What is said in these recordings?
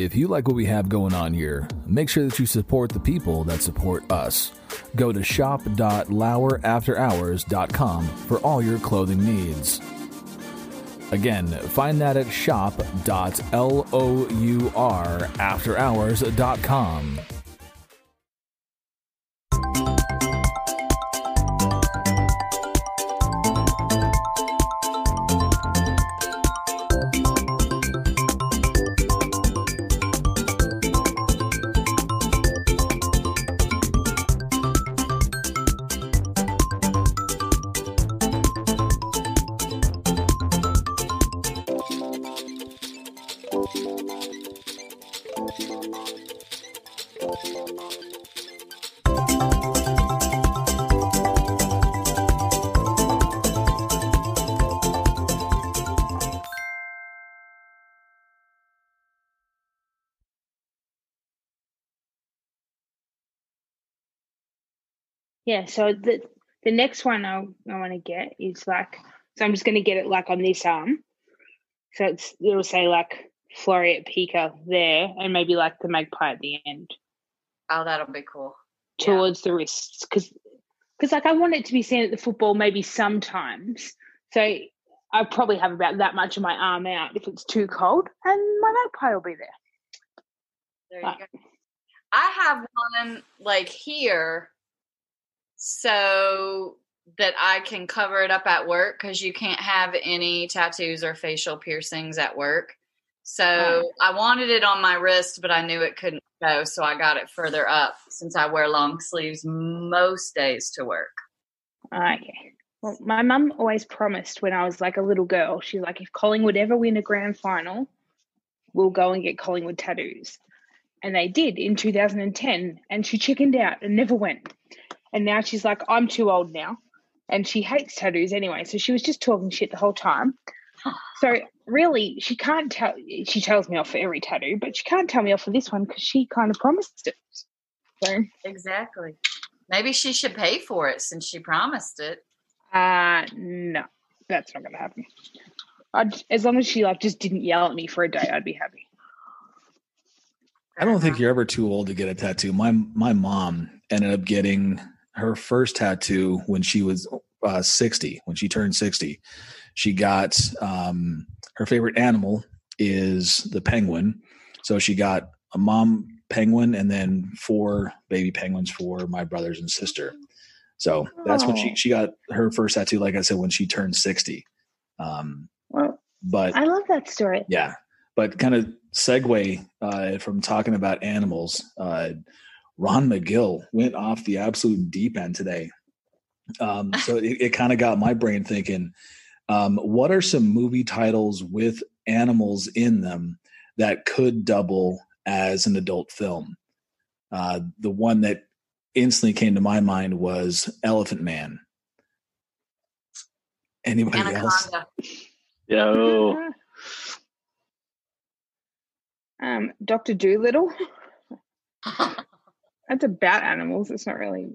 If you like what we have going on here, make sure that you support the people that support us. Go to shop.lourafterhours.com for all your clothing needs. Again, find that at shop.lourafterhours.com. Yeah, so the the next one I I want to get is like so I'm just going to get it like on this arm. So it's it'll say like Floreat Pica there, and maybe like the magpie at the end Oh, that'll be cool. towards the wrists, because because like I want it to be seen at the football maybe sometimes. So I probably have about that much of my arm out if it's too cold, and my magpie will be there. There you Ah. go. I have one like here so that I can cover it up at work because you can't have any tattoos or facial piercings at work. So I wanted it on my wrist, but I knew it couldn't go, so I got it further up since I wear long sleeves most days to work. Okay. Well, my mum always promised when I was like a little girl, she's like, if Collingwood ever win a grand final, we'll go and get Collingwood tattoos. And they did in 2010, and she chickened out and never went. And now she's like, I'm too old now. And she hates tattoos anyway. So she was just talking shit the whole time. So really, she can't tell, she tells me off for every tattoo, but she can't tell me off for this one because she kind of promised it. So, Exactly. Maybe she should pay for it since she promised it. Uh no, that's not gonna happen. I'd, as long as she like just didn't yell at me for a day, I'd be happy. I don't think you're ever too old to get a tattoo. My my mom ended up getting her first tattoo when she was uh, 60. When she turned 60, she got um, her favorite animal is the penguin. So she got a mom penguin and then four baby penguins for my brothers and sister. So that's when she Oh. she got her first tattoo. Like I said, when she turned 60. Um, Well, but I love that story. yeah, but kind of segue uh, from talking about animals. Uh, Ron Magill went off the absolute deep end today. Um, so it, it kind of got my brain thinking. Um, what are some movie titles with animals in them that could double as an adult film? Uh, the one that instantly came to my mind was Elephant Man. Anybody else? Anaconda. Yo, Um, Doctor Dolittle. That's about animals. It's not really.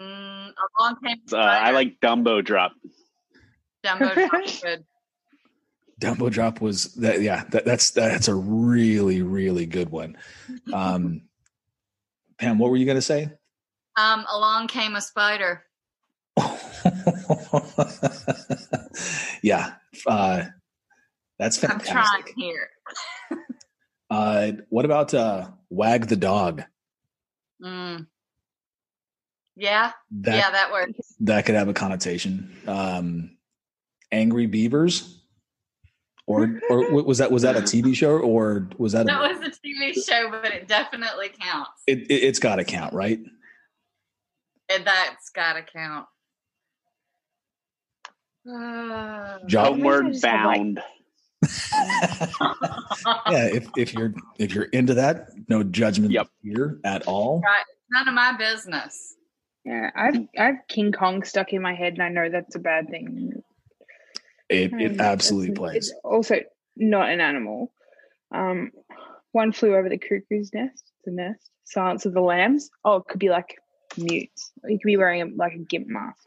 Mm, along came Uh, I like Dumbo Drop. Dumbo Drop. Good. Dumbo Drop was that. Yeah, that, that's that's a really really good one. Um, Pam, what were you going to say? Um, along came a spider. yeah, uh, that's fantastic. I'm trying here. Uh, what about uh, Wag the Dog? Mm. Yeah, That yeah, that works. that could have a connotation. Um, Angry Beavers, or or was that was that a TV show or was that a, That was a TV show, but it definitely counts. it, it, it's got to count, right? And that's got to count. Uh, Homeward just have, like- Bound. yeah, if if you're if you're into that, no judgment Yep. here at all. None of my business. Yeah, I've I've King Kong stuck in my head, and I know that's a bad thing. It Um, it absolutely it's- plays. It's also not an animal. Um, one flew over the cuckoo's nest. The nest. Silence of the Lambs. Oh, it could be like mutes. You could be wearing a, like a gimp mask.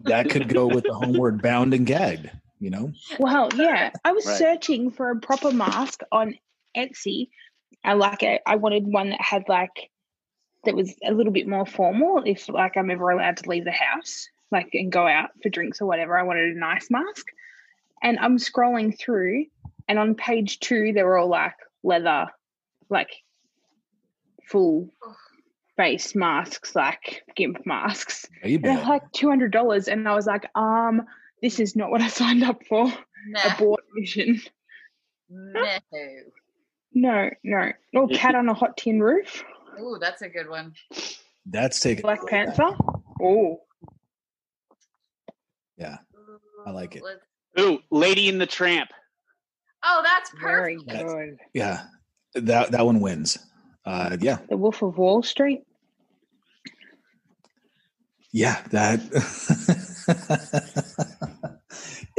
That could go with the homeward bound and gagged. You know, Well, yeah. I was Right. searching for a proper mask on Etsy. I like it. I wanted one that had like that was a little bit more formal. If like I'm ever allowed to leave the house, like and go out for drinks or whatever, I wanted a nice mask. And I'm scrolling through, and on page two, they were all like leather, like full face masks, like gimp masks. they're like two hundred dollars, and I was like, um, this is not what I signed up for. no, Abort mission. no. No, no. Or cat on a hot tin roof. Oh, that's a good one. That's taken. Black Panther. Oh, Yeah, I like it. Let's- Ooh, Lady in the Tramp. Oh, that's very perfect. That's- good. yeah. That that one wins. Uh, yeah, The Wolf of Wall Street. yeah. That.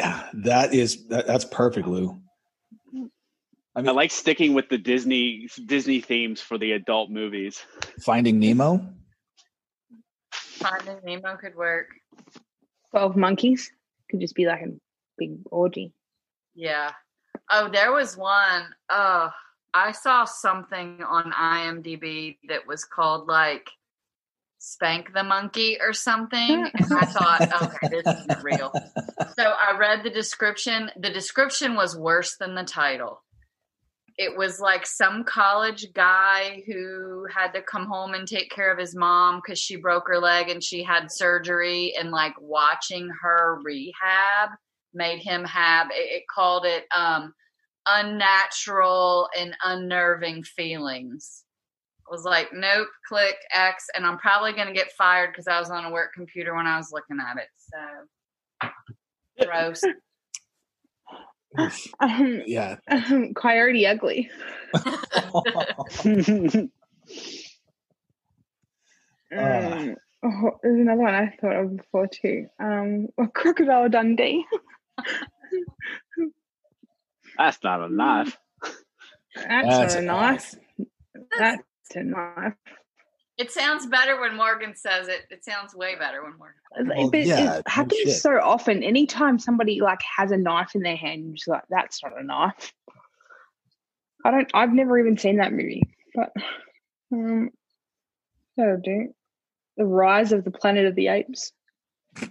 yeah, that is that, that's perfect, Lou. I mean, I like sticking with the Disney Disney themes for the adult movies. Finding Nemo. Finding Nemo could work. Twelve Monkeys. Could just be like a big orgy. Yeah. Oh, there was one. Oh, I saw something on IMDb that was called like Spank the Monkey or something. And I thought, okay, this isn't real. So I read the description. The description was worse than the title. It was like some college guy who had to come home and take care of his mom because she broke her leg and she had surgery, and like watching her rehab made him have it, it called it um unnatural and unnerving feelings. I was like, nope, click X, and I'm probably gonna get fired because I was on a work computer when I was looking at it. So gross. Um, yeah. um, Coyote Ugly. Um, oh, there's another one I thought of before too. Um, Crocodile Dundee. That's not a knife. That's, That's not a a knife. That's a knife. It sounds better when Morgan says it. It sounds way better when Morgan. Says Well, but yeah, it happens shit. so often. Anytime somebody like has a knife in their hand, you're just like, that's not a knife. I don't. I've never even seen that movie, but um, that'll do. The Rise of the Planet of the Apes.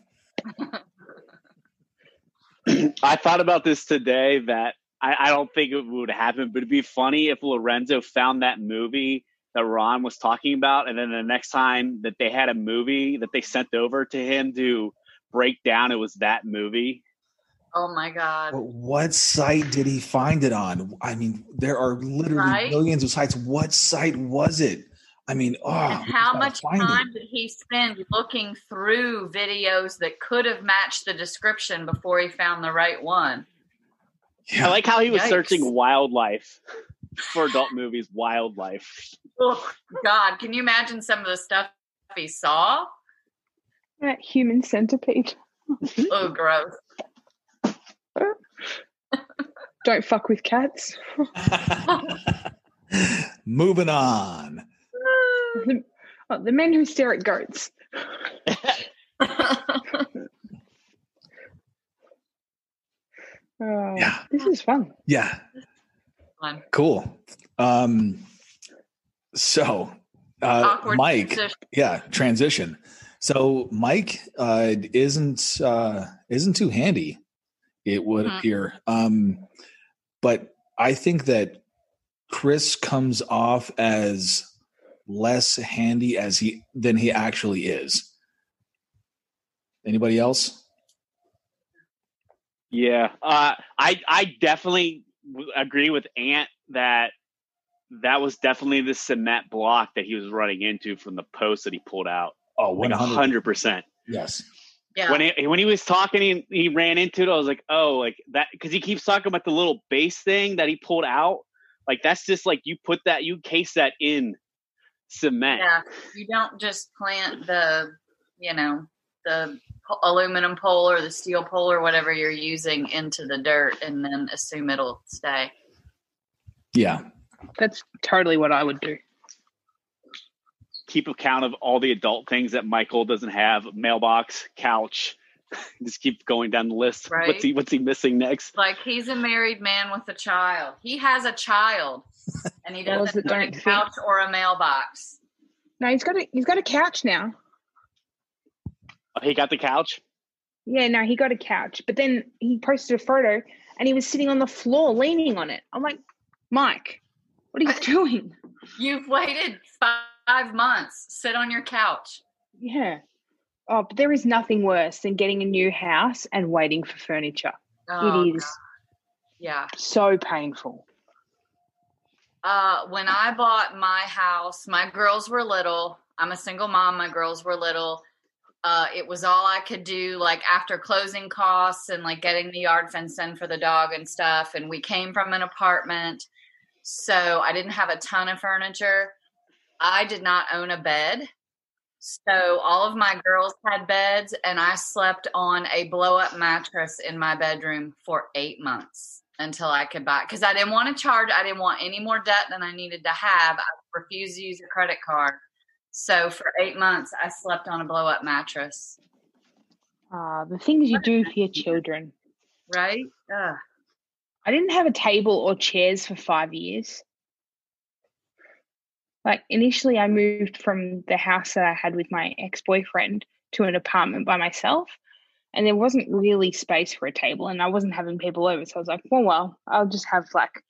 I thought about this today that I, I don't think it would happen, but it'd be funny if Lorenzo found that movie that Ron was talking about, and then the next time that they had a movie that they sent over to him to break down, it was that movie. Oh my god. But what site did he find it on? I mean, there are literally Right? millions of sites. What site was it? I mean, oh, and how much find it. time did he spend looking through videos that could have matched the description before he found the right one? Yeah. I like how he was Yikes. searching wildlife for adult movies. Wildlife. Oh God, can you imagine some of the stuff he saw? Yeah, human centipede. Oh, gross. Don't fuck with cats. Moving on. Oh, the men who stare at goats. Oh, Yeah. This is fun. Yeah. Fun. Cool. Um, so, uh, Mike, transition. yeah, transition. So Mike uh, isn't uh, isn't too handy. It would Mhm. appear, um, but I think that Chris comes off as less handy as he than he actually is. Anybody else? Yeah, uh, I I definitely w- agree with Ant that that was definitely the cement block that he was running into from the post that he pulled out. Oh, Like hundred percent. Yes. Yeah. When he, when he was talking, he, he ran into it. I was like, oh, like that because he keeps talking about the little base thing that he pulled out. Like that's just like you put that you case that in cement. Yeah, you don't just plant the, you know, the po- aluminum pole or the steel pole or whatever you're using into the dirt and then assume it'll stay. Yeah. That's totally what I would do. Keep account of all the adult things that Michael doesn't have: mailbox, couch. Just keep going down the list. Right. What's he What's he missing next? Like he's a married man with a child. He has a child, and he doesn't that own a don't couch or a mailbox. No, he's got a he's got a couch now. He got the couch. Yeah, no, he got a couch, but then he posted a photo and he was sitting on the floor leaning on it. I'm like, Mike, what are you doing? You've waited five months. Sit on your couch. Yeah. Oh, but there is nothing worse than getting a new house and waiting for furniture. Oh, it is God. Yeah. so painful. Uh, when I bought my house, my girls were little. I'm a single mom. My girls were little. Uh, it was all I could do, like after closing costs and like getting the yard fence in for the dog and stuff. And we came from an apartment, so I didn't have a ton of furniture. I did not own a bed. So all of my girls had beds, and I slept on a blow up mattress in my bedroom for eight months until I could buy because I didn't want to charge. I didn't want any more debt than I needed to have. I refused to use a credit card. So for eight months, I slept on a blow up mattress. Uh, the things you do for your children. Right? Ugh. I didn't have a table or chairs for five years. Like initially, I moved from the house that I had with my ex boyfriend to an apartment by myself, and there wasn't really space for a table, and I wasn't having people over. So I was like, well, well, I'll just have like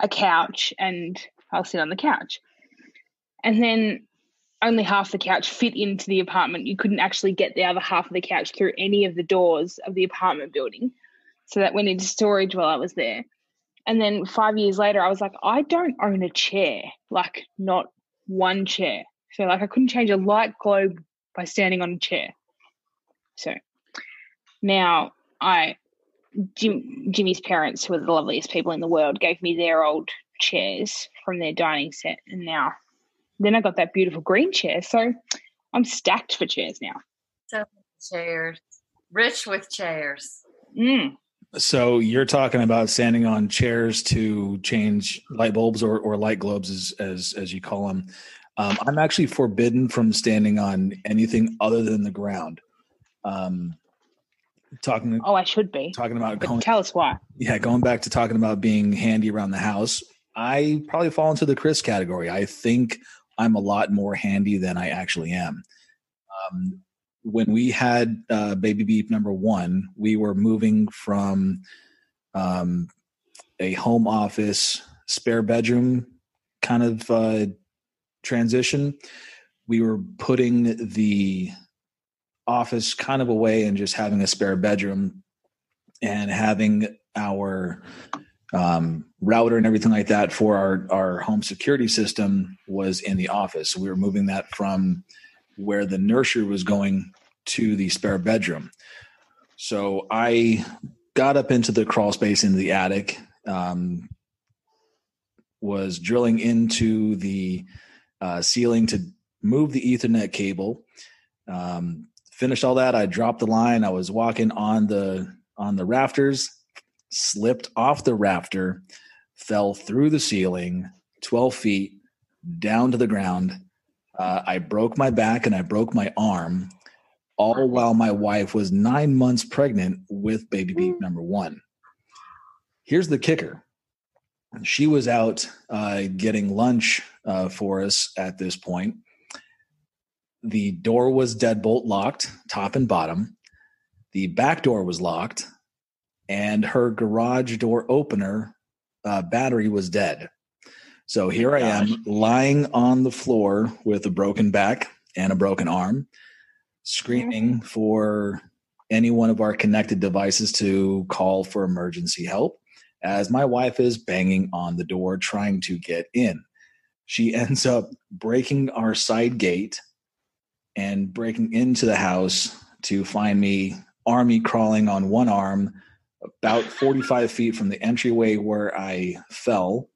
a couch and I'll sit on the couch. And then only half the couch fit into the apartment. You couldn't actually get the other half of the couch through any of the doors of the apartment building. So that went into storage while I was there. And then five years later, I was like, I don't own a chair, like not one chair. So like I couldn't change a light globe by standing on a chair. So now I, Jim, Jimmy's parents, who are the loveliest people in the world, gave me their old chairs from their dining set, and now then I got that beautiful green chair. So I'm stacked for chairs now. So chairs. Rich with chairs. Mm. So you're talking about standing on chairs to change light bulbs or, or light globes, as, as as you call them. Um, I'm actually forbidden from standing on anything other than the ground. Um, talking Oh, I should be. talking about going, tell us why. yeah, going back to talking about being handy around the house. I probably fall into the Chris category. I think I'm a lot more handy than I actually am. Um, when we had uh, baby beep number one, we were moving from um, a home office spare bedroom kind of uh, transition. We were putting the office kind of away and just having a spare bedroom and having our um, router and everything like that for our, our home security system was in the office. So we were moving that from where the nursery was going to the spare bedroom. So I got up into the crawl space in the attic, um, was drilling into the uh, ceiling to move the Ethernet cable. Um, finished all that. I dropped the line. I was walking on the on the rafters, slipped off the rafter, fell through the ceiling, twelve feet down to the ground, Uh, I broke my back and I broke my arm, all while my wife was nine months pregnant with baby beep number one. Here's the kicker she was out uh, getting lunch uh, for us at this point. The door was deadbolt locked, top and bottom. The back door was locked, and her garage door opener uh, battery was dead. So here I am lying on the floor with a broken back and a broken arm, screaming for any one of our connected devices to call for emergency help as my wife is banging on the door trying to get in. She ends up breaking our side gate and breaking into the house to find me army crawling on one arm about 45 feet from the entryway where I fell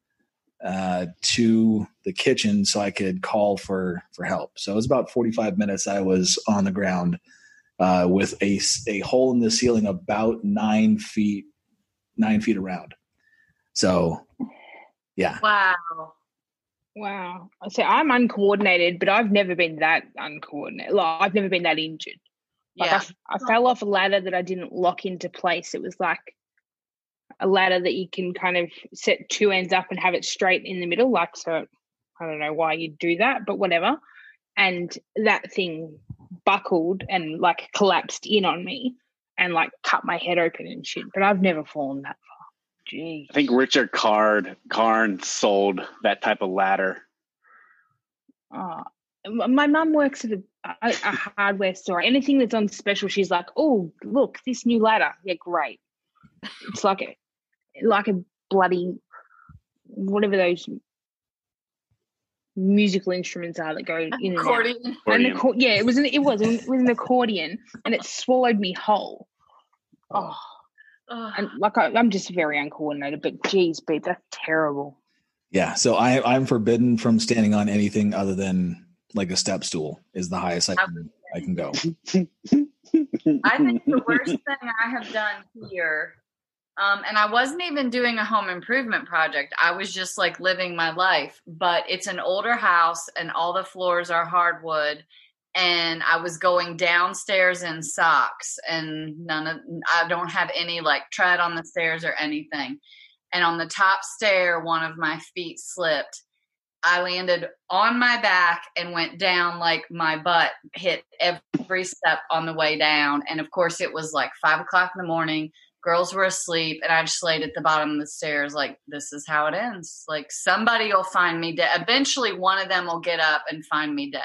uh, to the kitchen so I could call for for help. So it was about 45 minutes I was on the ground uh, with a, a hole in the ceiling about nine feet nine feet around. So yeah. Wow. Wow. So I'm uncoordinated, but I've never been that uncoordinated. Like, I've never been that injured. Like Yeah. I, I fell off a ladder that I didn't lock into place. It was like a ladder that you can kind of set two ends up and have it straight in the middle. Like, so I don't know why you'd do that, but whatever. And that thing buckled and like collapsed in on me and like cut my head open and shit. But I've never fallen that far. Gee. I think Richard Card Karn sold that type of ladder. Oh, my mum works at a, a, a hardware store. Anything that's on special, she's like, "Oh, look, this new ladder. Yeah, great." It's like a like a bloody whatever those musical instruments are that go in and out. Accordion. And Accordion. yeah, it was an it was it was an accordion, and it swallowed me whole. Oh. oh, Ugh. and like I, I'm just very uncoordinated. But geez, babe, that's terrible. Yeah. So I, I'm forbidden from standing on anything other than like a step stool is the highest I can, I can go. I think the worst thing I have done here, um, and I wasn't even doing a home improvement project. I was just like living my life. But it's an older house, and all the floors are hardwood. And I was going downstairs in socks, and none of I don't have any like tread on the stairs or anything. And on the top stair, one of my feet slipped. I landed on my back and went down like my butt hit every step on the way down. And of course, it was like five o'clock in the morning. Girls were asleep, and I just laid at the bottom of the stairs, like, this is how it ends. Like, somebody will find me dead. Eventually, one of them will get up and find me dead.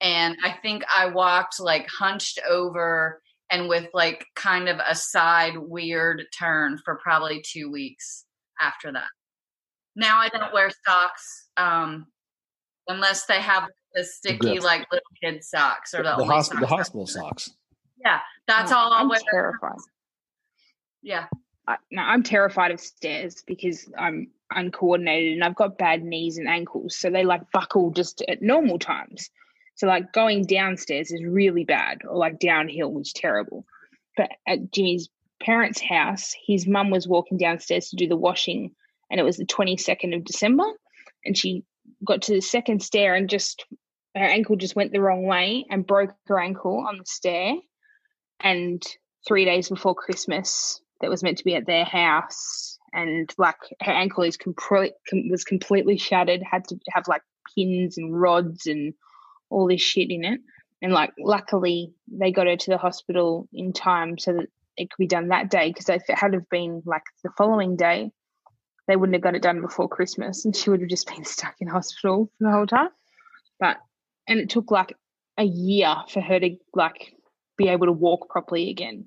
And I think I walked like hunched over and with like kind of a side weird turn for probably two weeks after that. Now I don't wear socks um, unless they have the sticky grip. like little kid socks or the, The, hosp- socks I hospital wear. socks. Yeah, that's Oh, all I'll I'm wear. terrified. Yeah, I, no, I'm terrified of stairs because I'm uncoordinated and I've got bad knees and ankles. So they like buckle just at normal times. So like going downstairs is really bad or like downhill was terrible. But at Jimmy's parents' house, his mum was walking downstairs to do the washing and it was the 22nd of December. And she got to the second stair and just her ankle just went the wrong way and broke her ankle on the stair. And three days before Christmas, that was meant to be at their house, and like her ankle is complete com- was completely shattered. Had to have like pins and rods and all this shit in it. And like, luckily, they got her to the hospital in time so that it could be done that day. Because if it had have been like the following day, they wouldn't have got it done before Christmas, and she would have just been stuck in hospital for the whole time. But and it took like a year for her to like be able to walk properly again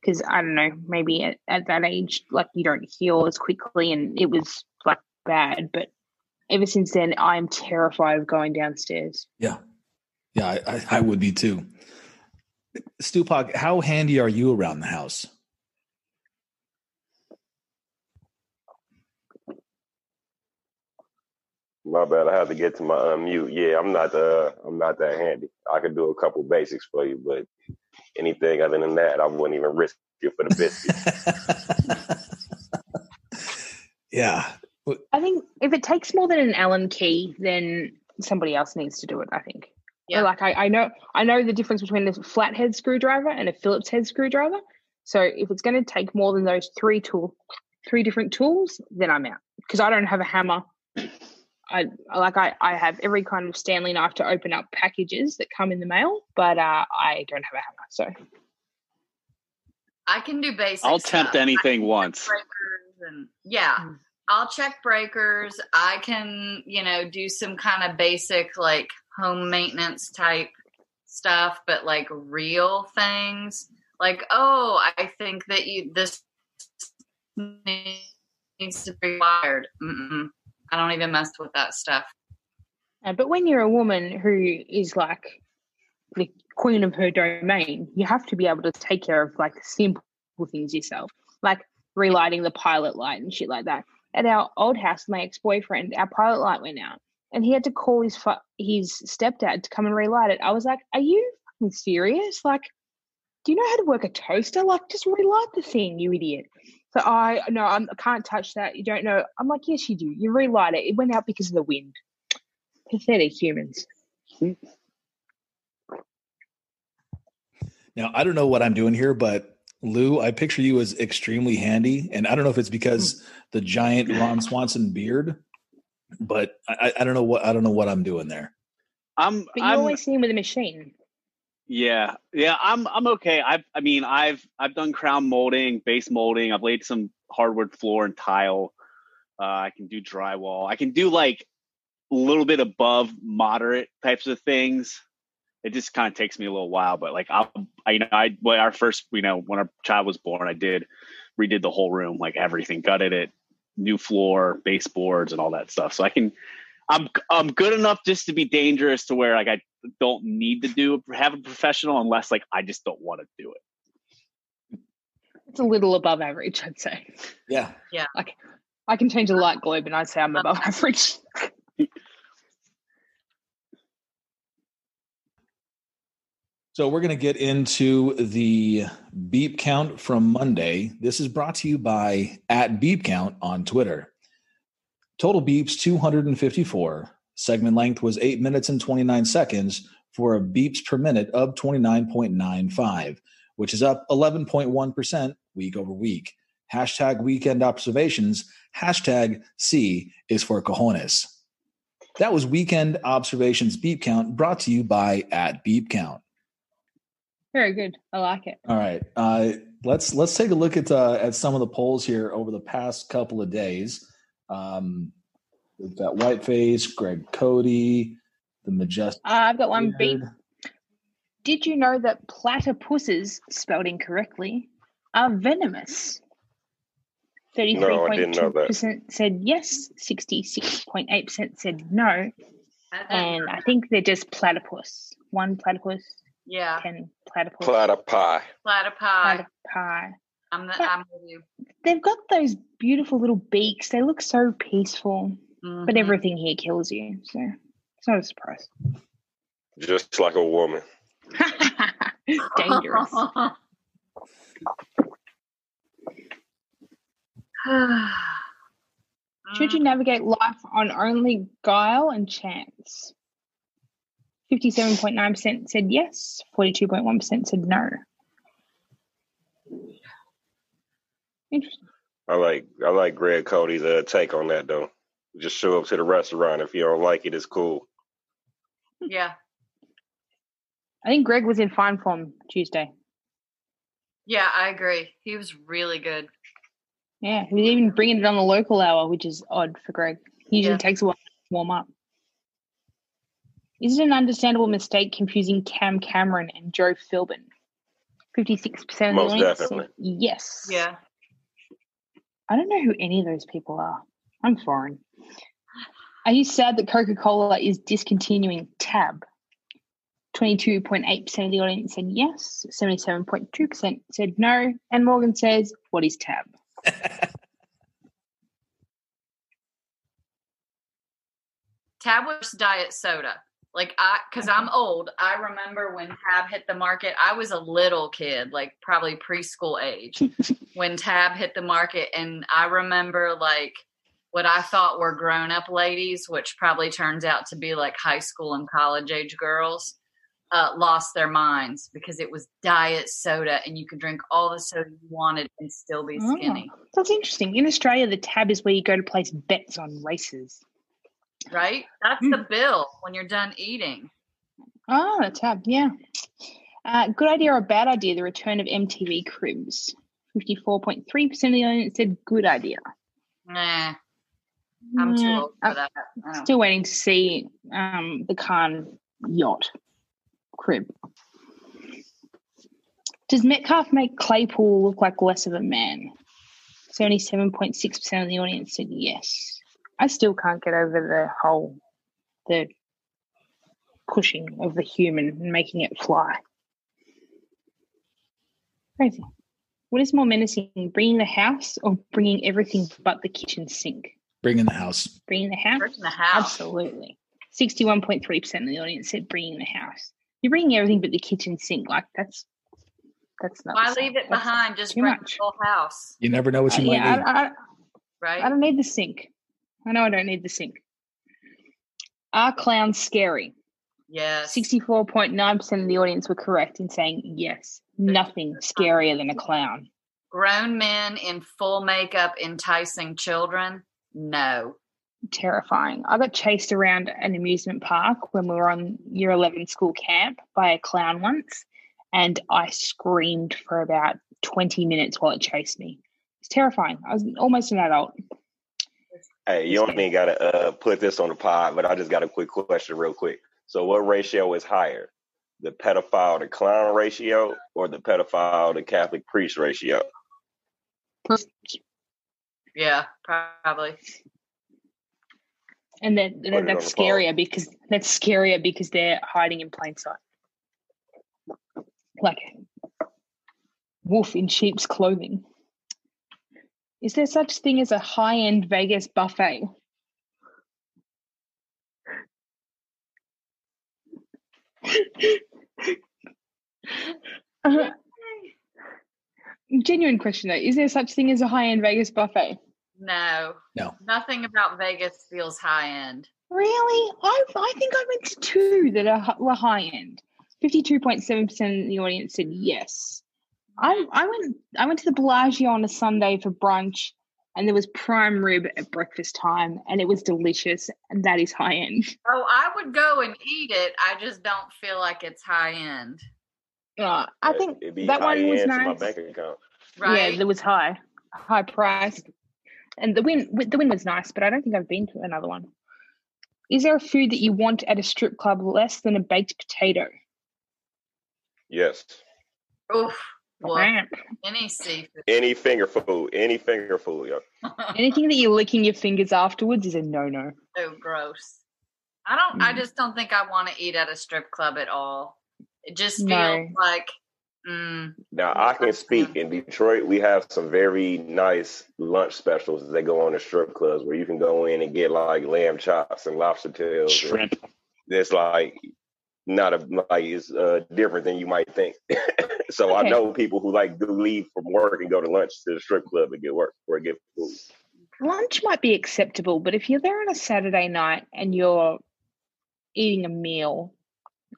because I don't know, maybe at, at that age, like you don't heal as quickly, and it was like bad. But ever since then, I'm terrified of going downstairs. Yeah. Yeah, I, I, I would be too. Stupac, how handy are you around the house? My bad. I have to get to my unmute. Yeah, I'm not uh I'm not that handy. I could do a couple basics for you, but anything other than that, I wouldn't even risk it for the biscuit. yeah. I think if it takes more than an Allen key, then somebody else needs to do it. I think. Yeah. Like I, I know I know the difference between a flathead screwdriver and a Phillips head screwdriver. So if it's going to take more than those three tool, three different tools, then I'm out because I don't have a hammer. I like I, I have every kind of Stanley knife to open up packages that come in the mail, but uh, I don't have a hammer. So I can do basic. I'll tempt stuff. anything once. and yeah Mm. i'll check breakers i can you know do some kind of basic like home maintenance type stuff but like real things like oh i think that you this needs to be wired Mm-mm. I don't even mess with that stuff Uh, but when you're a woman who is like the queen of her domain, you have to be able to take care of like simple things yourself, like relighting the pilot light and shit like that. At our old house, my ex boyfriend, our pilot light went out, and he had to call his fa- his stepdad to come and relight it. I was like, "Are you serious? Like, do you know how to work a toaster? Like, just relight the thing, you idiot." So I no, I'm, I can't touch that. You don't know. I'm like, yes, you do. You relight it. It went out because of the wind. Pathetic humans. Now, I don't know what I'm doing here, but Lou, I picture you as extremely handy. And I don't know if it's because hmm. the giant Ron Swanson beard, but I, I don't know what I don't know what I'm doing there. I'm. But you I'm always see him with a machine. Yeah, yeah, I'm I'm okay. I've I mean I've I've done crown molding, base molding. I've laid some hardwood floor and tile. Uh, I can do drywall. I can do like a little bit above moderate types of things. It just kind of takes me a little while, but like I'll, I, you know, I when our first, you know, when our child was born, I did redid the whole room, like everything, gutted it, new floor, baseboards, and all that stuff. So I can, I'm I'm good enough just to be dangerous to where like I don't need to do have a professional unless like I just don't want to do it. It's a little above average, I'd say. Yeah. Yeah. Like I can change a uh, light globe and I'd say I'm uh, above average. So we're going to get into the beep count from Monday. This is brought to you by at beep count on Twitter. Total beeps 254. Segment length was 8 minutes and 29 seconds for a beeps per minute of 29.95, which is up 11.1% week over week. Hashtag weekend observations. Hashtag C is for cojones. That was weekend observations beep count brought to you by at beep count. Very good. I like it. All right, uh, let's let's take a look at uh, at some of the polls here over the past couple of days. Um, we've got Whiteface, Greg Cody, the Majestic. Uh, I've got one beat. Did you know that platypuses, spelled incorrectly, are venomous? No, I didn't know that. 33.2% said yes, 66.8% said no, and I think they're just platypus. One platypus, yeah 10 platypus. Platypi. platypi platypi. I'm the, i'm with you They've got those beautiful little beaks. They look so peaceful, but Mhm. everything here kills you. So it's not a surprise. Just like a woman. Dangerous. Should you navigate life on only guile and chance? 57.9% said yes, 42.1% said no. Interesting. I like I like Greg Cody's uh, take on that though. Just show up to the restaurant. If you don't like it, it's cool. yeah I think Greg was in fine form Tuesday. yeah i agree he was really good Yeah, he was even bringing it on the local hour, which is odd for Greg. He usually Yeah. takes a while to warm up. Is it an understandable mistake confusing Cam Cameron and Joe Philbin? 56% of the Most audience said definitely. yes. yeah I don't know who any of those people are. I'm foreign. Are you sad that Coca Cola is discontinuing Tab? 22.8% of the audience said yes, 77.2% said no, and Morgan says, What is Tab? Tab was diet soda. Like I, because I'm old. I remember when Tab hit the market. I was a little kid, like probably preschool age, when Tab hit the market, and I remember like what I thought were grown up ladies, which probably turns out to be like high school and college age girls, uh, lost their minds because it was diet soda and you could drink all the soda you wanted and still be Oh, skinny, that's interesting. In Australia, the tab is where you go to place bets on races. Right? That's Mm. the bill when you're done eating. Oh, the tab, yeah. Uh, good idea or bad idea? The return of MTV Cribs. Fifty-four point three percent of the audience said good idea. Nah, I'm too old for I'm that. Still waiting to see um, the Khan yacht crib. Does Metcalf make Claypool look like less of a man? Seventy-seven point six percent of the audience said yes. I still can't get over the whole the pushing of the human and making it fly. Crazy. What is more menacing, bringing the house or bringing everything but the kitchen sink? Bringing the house. Bringing the house? Bring the house. Absolutely. 61.3% of the audience said bringing the house. You're bringing everything but the kitchen sink. Like, that's that's not. Why leave it That's- behind? Just bring much. the whole house, You never know what Uh, you might yeah, need. I, I, right? I don't need the sink. I know I don't need the sink. Are clowns scary? yes. 64.9% of the audience were correct in saying yes. Nothing scarier than a clown. Grown men in full makeup enticing children? No. terrifying. I got chased around an amusement park when we were on year 11 school camp by a clown once, and I screamed for about 20 minutes while it chased me. It's terrifying. I was almost an adult. Hey, you don't even gotta uh, put this on the pod, but I just got a quick question, real quick. So, what ratio is higher, the pedophile to clown ratio, or the pedophile to Catholic priest ratio? Yeah, probably. And then Put it that's on phone. scarier because that's scarier because they're hiding in plain sight. Like wolf in sheep's clothing. Is there such thing as a high-end Vegas buffet? Uh, genuine question though, is there such thing as a high-end Vegas buffet? No. No. Nothing about Vegas feels high end. Really? I I think I went to two that are, were high end. Fifty-two point seven percent of the audience said yes. I I went I went to the Bellagio on a Sunday for brunch, and there was prime rib at breakfast time, and it was delicious. And that is high end. Oh, I would go and eat it. I just don't feel like it's high end. Uh, I think that one was end my nice. bank. Right? Yeah, that was high, high priced, and the win the win was nice. But I don't think I've been to another one. Is there a food that you want at a strip club less than a baked potato? Yes. Oof. Well, any seafood. Any finger food, any finger food. Yo. Anything that you're licking your fingers afterwards is a no-no. so gross. I don't. I Mm. just don't think I want to eat at a strip club at all. It just feels No. like. Mm, Now I can speak in Detroit. We have some very nice lunch specials that go on the strip clubs where you can go in and get like lamb chops and lobster tails. and Shrimp. It's like not a like it's uh, different than you might think. so I know people who like do leave from work and go to lunch to the strip club and get work or get food. Lunch might be acceptable, but if you're there on a Saturday night and you're eating a meal,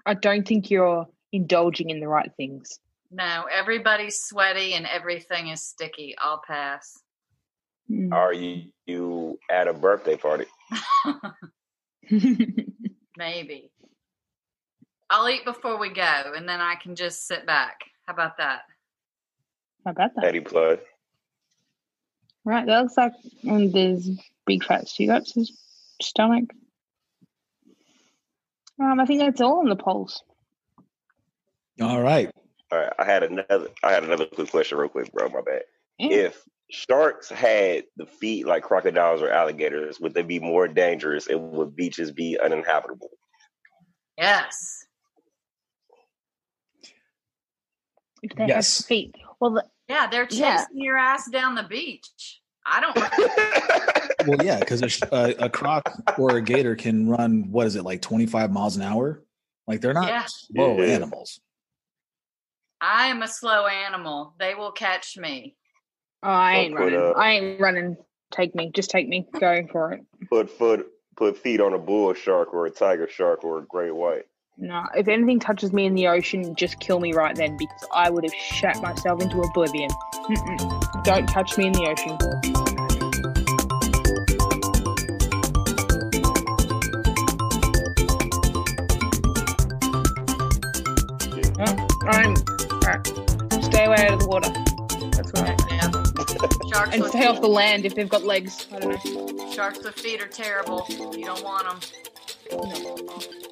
I don't think you're indulging in the right things. no, everybody's sweaty and everything is sticky. I'll pass. Mm. Are you, you at a birthday party? Maybe. I'll eat before we go, and then I can just sit back. How about that? How about that? Eddie Blood. Right, that looks like and there's big fat cigarettes his stomach. Um, I think that's all on the polls. All right. All right, I had another. I had another quick question, real quick, bro. My bad. Yeah. If sharks had the feet like crocodiles or alligators, would they be more dangerous, and would beaches be uninhabitable? Yes. If they Yes. have feet. Well, the, Yeah, they're chasing Yeah. your ass down the beach. I don't. Well, yeah, because a, a, a croc or a gator can run, what is it, like 25 miles an hour? Like they're not Yeah. slow Yeah. animals. I am a slow animal. They will catch me. oh, I Don't ain't put running. up- I ain't running take me. Just take me. Go for it. Put foot, put feet on a bull shark or a tiger shark or a great white. No, if anything touches me in the ocean, just kill me right then because I would have shat myself into oblivion. Mm-mm. Don't touch me in the ocean. Oh, I'm alright. Stay away out of the water. That's what I Yeah. Sharks And stay off the land if they've got legs. I don't know. Sharks with feet are terrible. You don't want them. Shark